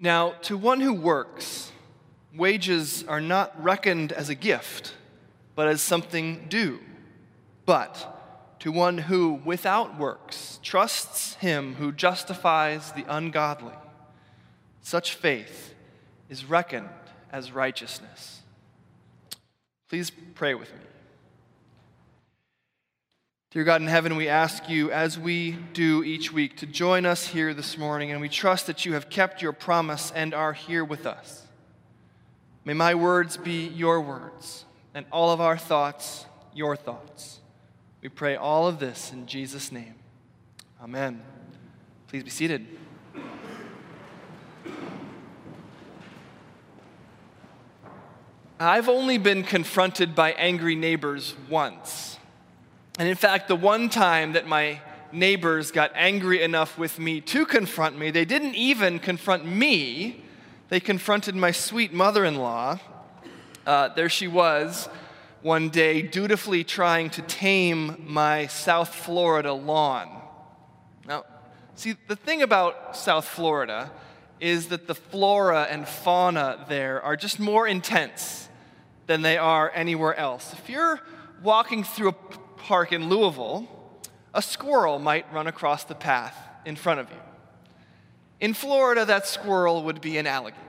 Now, to one who works, wages are not reckoned as a gift, but as something due. But to one who, without works, trusts him who justifies the ungodly, such faith is reckoned as righteousness. Please pray with me. Dear God in heaven, we ask you, as we do each week, to join us here this morning, and we trust that you have kept your promise and are here with us. May my words be your words, and all of our thoughts your thoughts. We pray all of this in Jesus' name. Amen. Please be seated. I've only been confronted by angry neighbors once. And in fact, the one time that my neighbors got angry enough with me to confront me, they didn't even confront me, they confronted my sweet mother in law. Uh, there she was one day, dutifully trying to tame my South Florida lawn. Now, see, the thing about South Florida is that the flora and fauna there are just more intense than they are anywhere else. If you're walking through a park in Louisville, a squirrel might run across the path in front of you. In Florida, that squirrel would be an alligator.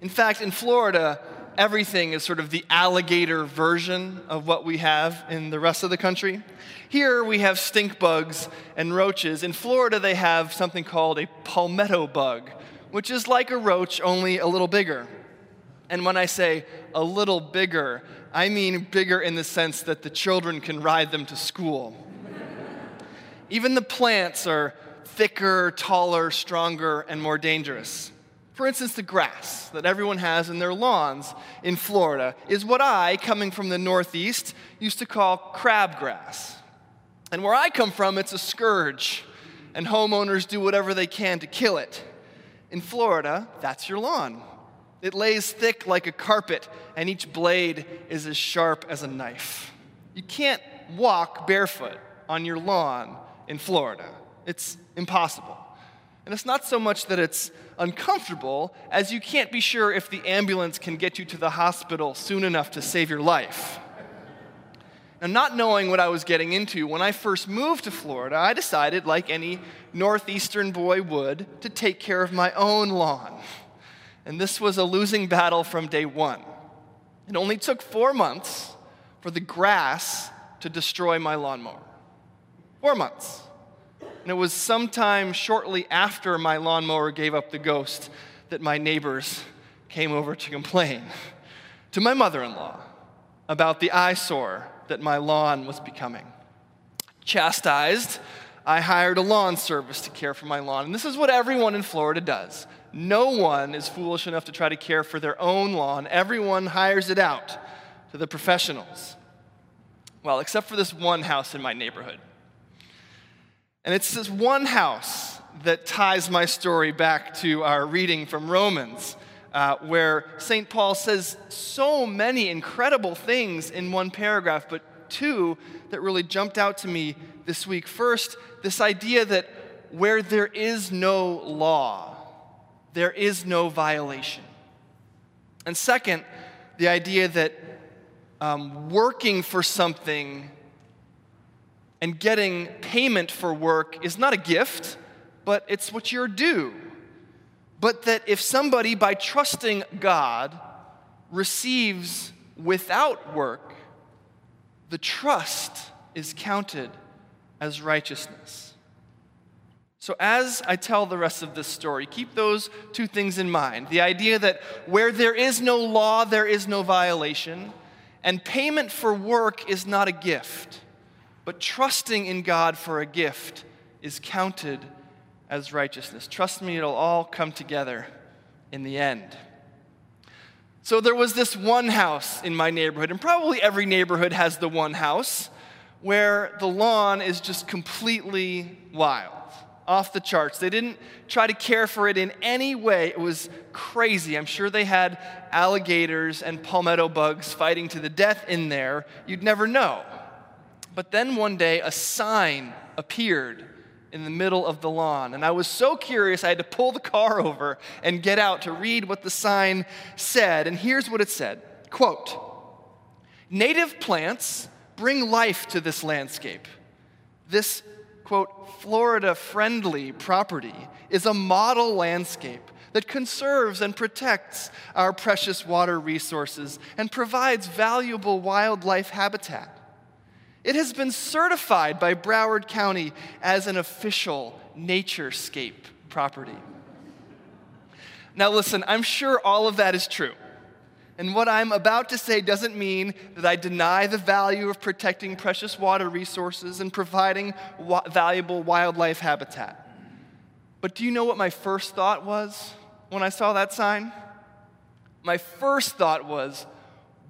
In fact, in Florida, everything is sort of the alligator version of what we have in the rest of the country. Here we have stink bugs and roaches. In Florida, they have something called a palmetto bug, which is like a roach, only a little bigger. And when I say a little bigger, I mean bigger in the sense that the children can ride them to school. Even the plants are thicker, taller, stronger, and more dangerous. For instance, the grass that everyone has in their lawns in Florida is what I, coming from the Northeast, used to call crabgrass. And where I come from, it's a scourge, and homeowners do whatever they can to kill it. In Florida, that's your lawn. It lays thick like a carpet, and each blade is as sharp as a knife. You can't walk barefoot on your lawn in Florida. It's impossible. And it's not so much that it's uncomfortable as you can't be sure if the ambulance can get you to the hospital soon enough to save your life. Now, not knowing what I was getting into, when I first moved to Florida, I decided, like any Northeastern boy would, to take care of my own lawn and this was a losing battle from day one. It only took four months for the grass to destroy my lawnmower. Four months. And it was sometime shortly after my lawnmower gave up the ghost that my neighbors came over to complain to my mother in law about the eyesore that my lawn was becoming. Chastised, I hired a lawn service to care for my lawn. And this is what everyone in Florida does no one is foolish enough to try to care for their own lawn. Everyone hires it out to the professionals. Well, except for this one house in my neighborhood. And it's this one house that ties my story back to our reading from Romans, uh, where St. Paul says so many incredible things in one paragraph, but two that really jumped out to me this week. First, this idea that where there is no law, there is no violation. And second, the idea that um, working for something and getting payment for work is not a gift, but it's what you're due. But that if somebody, by trusting God, receives without work, the trust is counted as righteousness. So, as I tell the rest of this story, keep those two things in mind the idea that where there is no law, there is no violation, and payment for work is not a gift, but trusting in God for a gift is counted as righteousness. Trust me, it'll all come together in the end. So, there was this one house in my neighborhood, and probably every neighborhood has the one house where the lawn is just completely wild off the charts. They didn't try to care for it in any way. It was crazy. I'm sure they had alligators and palmetto bugs fighting to the death in there. You'd never know. But then one day, a sign appeared in the middle of the lawn. And I was so curious, I had to pull the car over and get out to read what the sign said. And here's what it said Quote, Native plants bring life to this landscape. This, quote, Florida friendly property is a model landscape that conserves and protects our precious water resources and provides valuable wildlife habitat. It has been certified by Broward County as an official naturescape property. Now, listen, I'm sure all of that is true. And what I'm about to say doesn't mean that I deny the value of protecting precious water resources and providing wa- valuable wildlife habitat. But do you know what my first thought was when I saw that sign? My first thought was,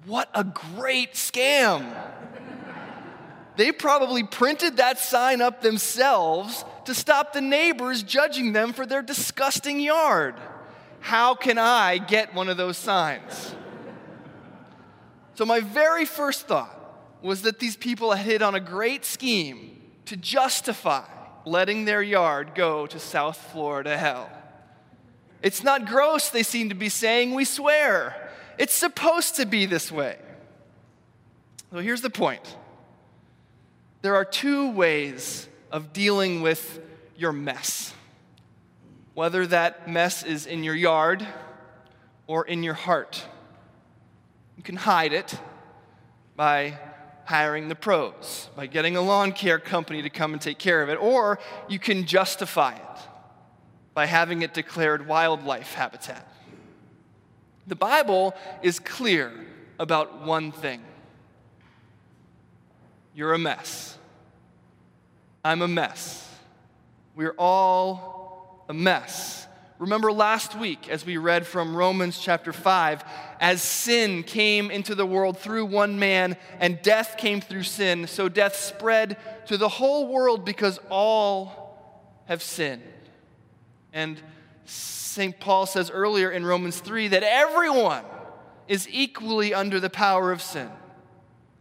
what a great scam! they probably printed that sign up themselves to stop the neighbors judging them for their disgusting yard. How can I get one of those signs? So, my very first thought was that these people had hit on a great scheme to justify letting their yard go to South Florida hell. It's not gross, they seem to be saying, we swear. It's supposed to be this way. So here's the point there are two ways of dealing with your mess. Whether that mess is in your yard or in your heart. You can hide it by hiring the pros, by getting a lawn care company to come and take care of it, or you can justify it by having it declared wildlife habitat. The Bible is clear about one thing you're a mess. I'm a mess. We're all a mess. Remember last week, as we read from Romans chapter 5, as sin came into the world through one man and death came through sin, so death spread to the whole world because all have sinned. And St. Paul says earlier in Romans 3 that everyone is equally under the power of sin.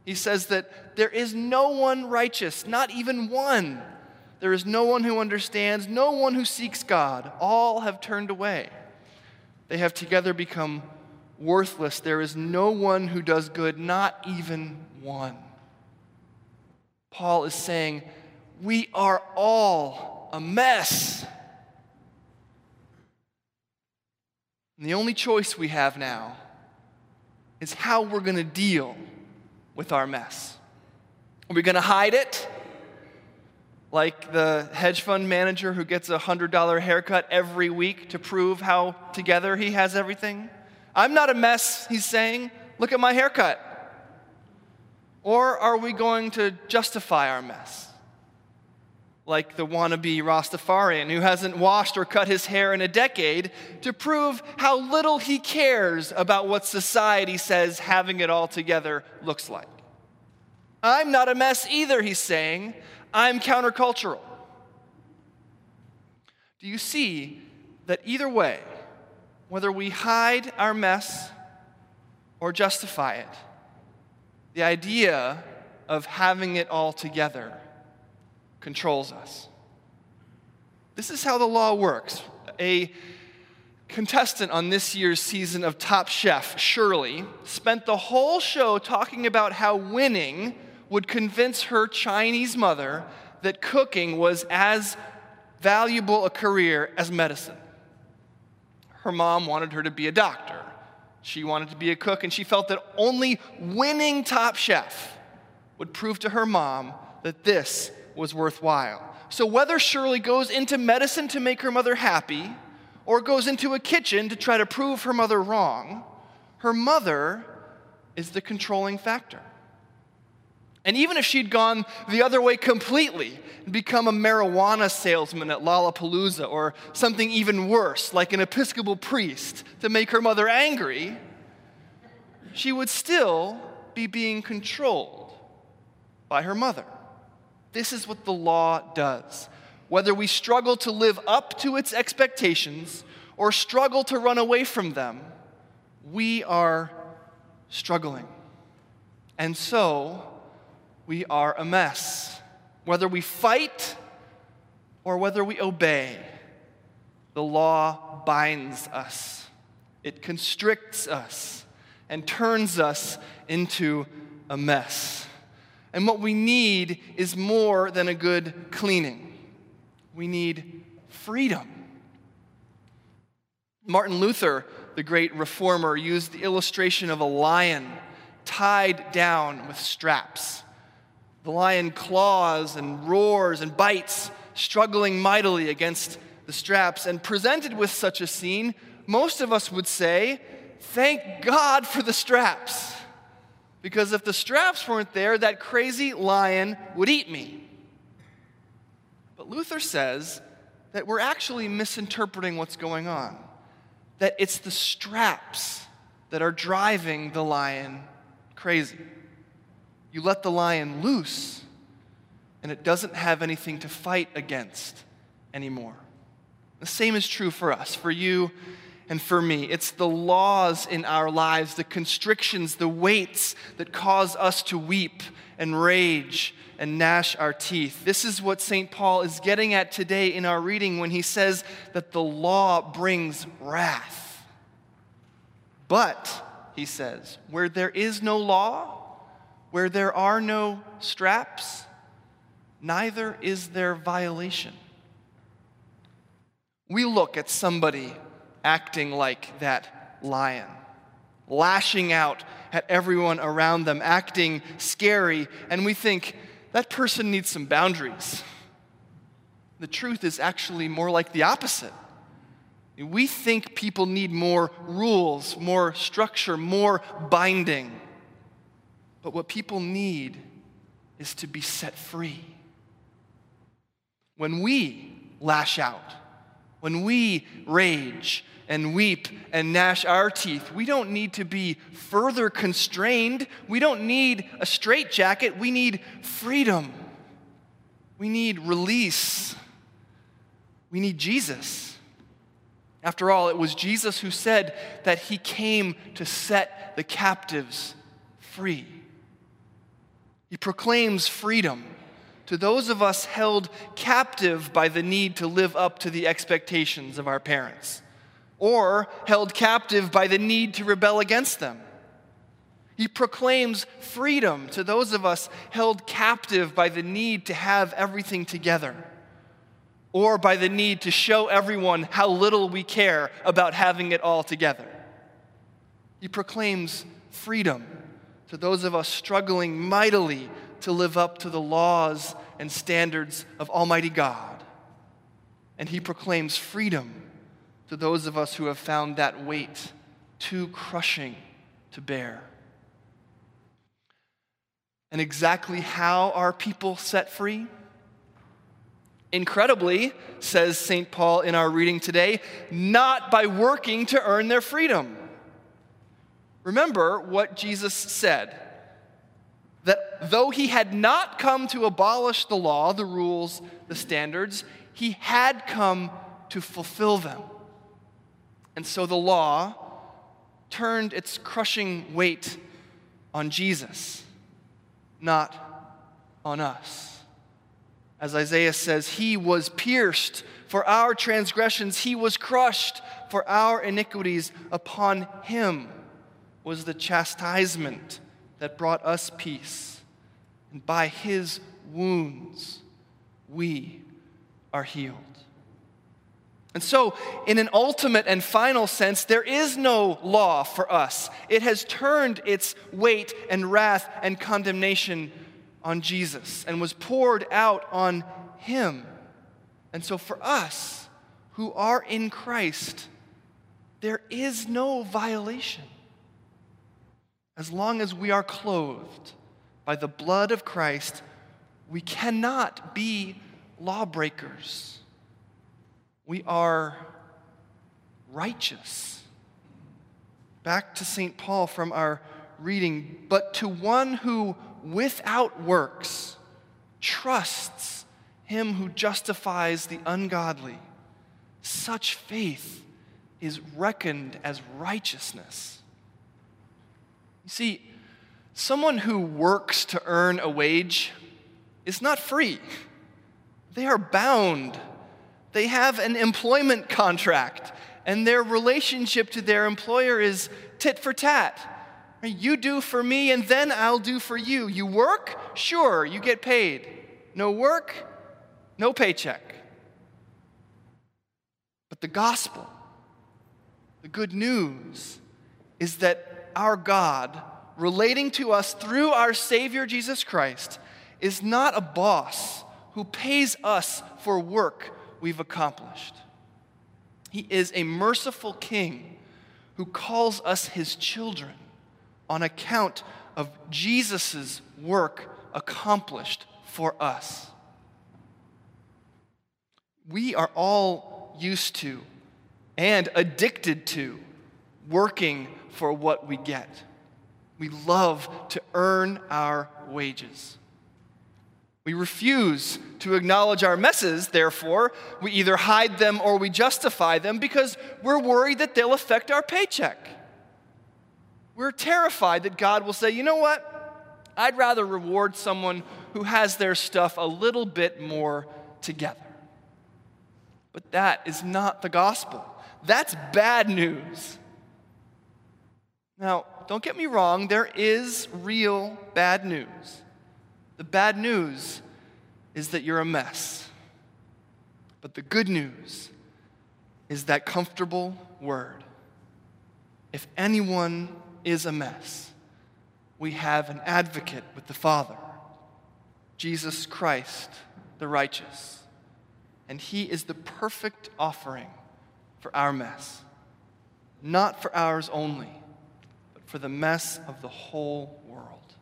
He says that there is no one righteous, not even one. There is no one who understands, no one who seeks God. All have turned away. They have together become worthless. There is no one who does good, not even one. Paul is saying, We are all a mess. And the only choice we have now is how we're going to deal with our mess. Are we going to hide it? Like the hedge fund manager who gets a $100 haircut every week to prove how together he has everything? I'm not a mess, he's saying. Look at my haircut. Or are we going to justify our mess? Like the wannabe Rastafarian who hasn't washed or cut his hair in a decade to prove how little he cares about what society says having it all together looks like. I'm not a mess either, he's saying. I'm countercultural. Do you see that either way, whether we hide our mess or justify it, the idea of having it all together controls us? This is how the law works. A contestant on this year's season of Top Chef, Shirley, spent the whole show talking about how winning would convince her Chinese mother that cooking was as valuable a career as medicine. Her mom wanted her to be a doctor. She wanted to be a cook, and she felt that only winning Top Chef would prove to her mom that this was worthwhile. So, whether Shirley goes into medicine to make her mother happy or goes into a kitchen to try to prove her mother wrong, her mother is the controlling factor. And even if she'd gone the other way completely and become a marijuana salesman at Lollapalooza or something even worse, like an Episcopal priest to make her mother angry, she would still be being controlled by her mother. This is what the law does. Whether we struggle to live up to its expectations or struggle to run away from them, we are struggling. And so, we are a mess. Whether we fight or whether we obey, the law binds us, it constricts us, and turns us into a mess. And what we need is more than a good cleaning. We need freedom. Martin Luther, the great reformer, used the illustration of a lion tied down with straps. The lion claws and roars and bites, struggling mightily against the straps. And presented with such a scene, most of us would say, Thank God for the straps. Because if the straps weren't there, that crazy lion would eat me. But Luther says that we're actually misinterpreting what's going on, that it's the straps that are driving the lion crazy. You let the lion loose, and it doesn't have anything to fight against anymore. The same is true for us, for you and for me. It's the laws in our lives, the constrictions, the weights that cause us to weep and rage and gnash our teeth. This is what St. Paul is getting at today in our reading when he says that the law brings wrath. But, he says, where there is no law, where there are no straps, neither is there violation. We look at somebody acting like that lion, lashing out at everyone around them, acting scary, and we think that person needs some boundaries. The truth is actually more like the opposite. We think people need more rules, more structure, more binding. But what people need is to be set free. When we lash out, when we rage and weep and gnash our teeth, we don't need to be further constrained. We don't need a straitjacket. We need freedom. We need release. We need Jesus. After all, it was Jesus who said that he came to set the captives free. He proclaims freedom to those of us held captive by the need to live up to the expectations of our parents, or held captive by the need to rebel against them. He proclaims freedom to those of us held captive by the need to have everything together, or by the need to show everyone how little we care about having it all together. He proclaims freedom to those of us struggling mightily to live up to the laws and standards of Almighty God. And he proclaims freedom to those of us who have found that weight too crushing to bear. And exactly how are people set free? Incredibly, says St. Paul in our reading today, not by working to earn their freedom. Remember what Jesus said that though he had not come to abolish the law, the rules, the standards, he had come to fulfill them. And so the law turned its crushing weight on Jesus, not on us. As Isaiah says, He was pierced for our transgressions, He was crushed for our iniquities. Upon Him was the chastisement that brought us peace. And by his wounds, we are healed. And so, in an ultimate and final sense, there is no law for us. It has turned its weight and wrath and condemnation on Jesus and was poured out on him. And so, for us who are in Christ, there is no violation as long as we are clothed by the blood of Christ, we cannot be lawbreakers. We are righteous. Back to St. Paul from our reading. But to one who without works trusts him who justifies the ungodly, such faith is reckoned as righteousness. You see, someone who works to earn a wage is not free. They are bound They have an employment contract, and their relationship to their employer is tit for tat. You do for me, and then I'll do for you. You work? Sure, you get paid. No work? No paycheck. But the gospel, the good news, is that our God, relating to us through our Savior Jesus Christ, is not a boss who pays us for work we've accomplished. He is a merciful king who calls us his children on account of Jesus' work accomplished for us. We are all used to and addicted to working for what we get. We love to earn our wages. We refuse to acknowledge our messes, therefore, we either hide them or we justify them because we're worried that they'll affect our paycheck. We're terrified that God will say, you know what? I'd rather reward someone who has their stuff a little bit more together. But that is not the gospel. That's bad news. Now, don't get me wrong, there is real bad news. The bad news is that you're a mess. But the good news is that comfortable word. If anyone is a mess, we have an advocate with the Father, Jesus Christ, the righteous. And he is the perfect offering for our mess, not for ours only, for the mess of the whole world.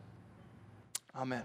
Amen.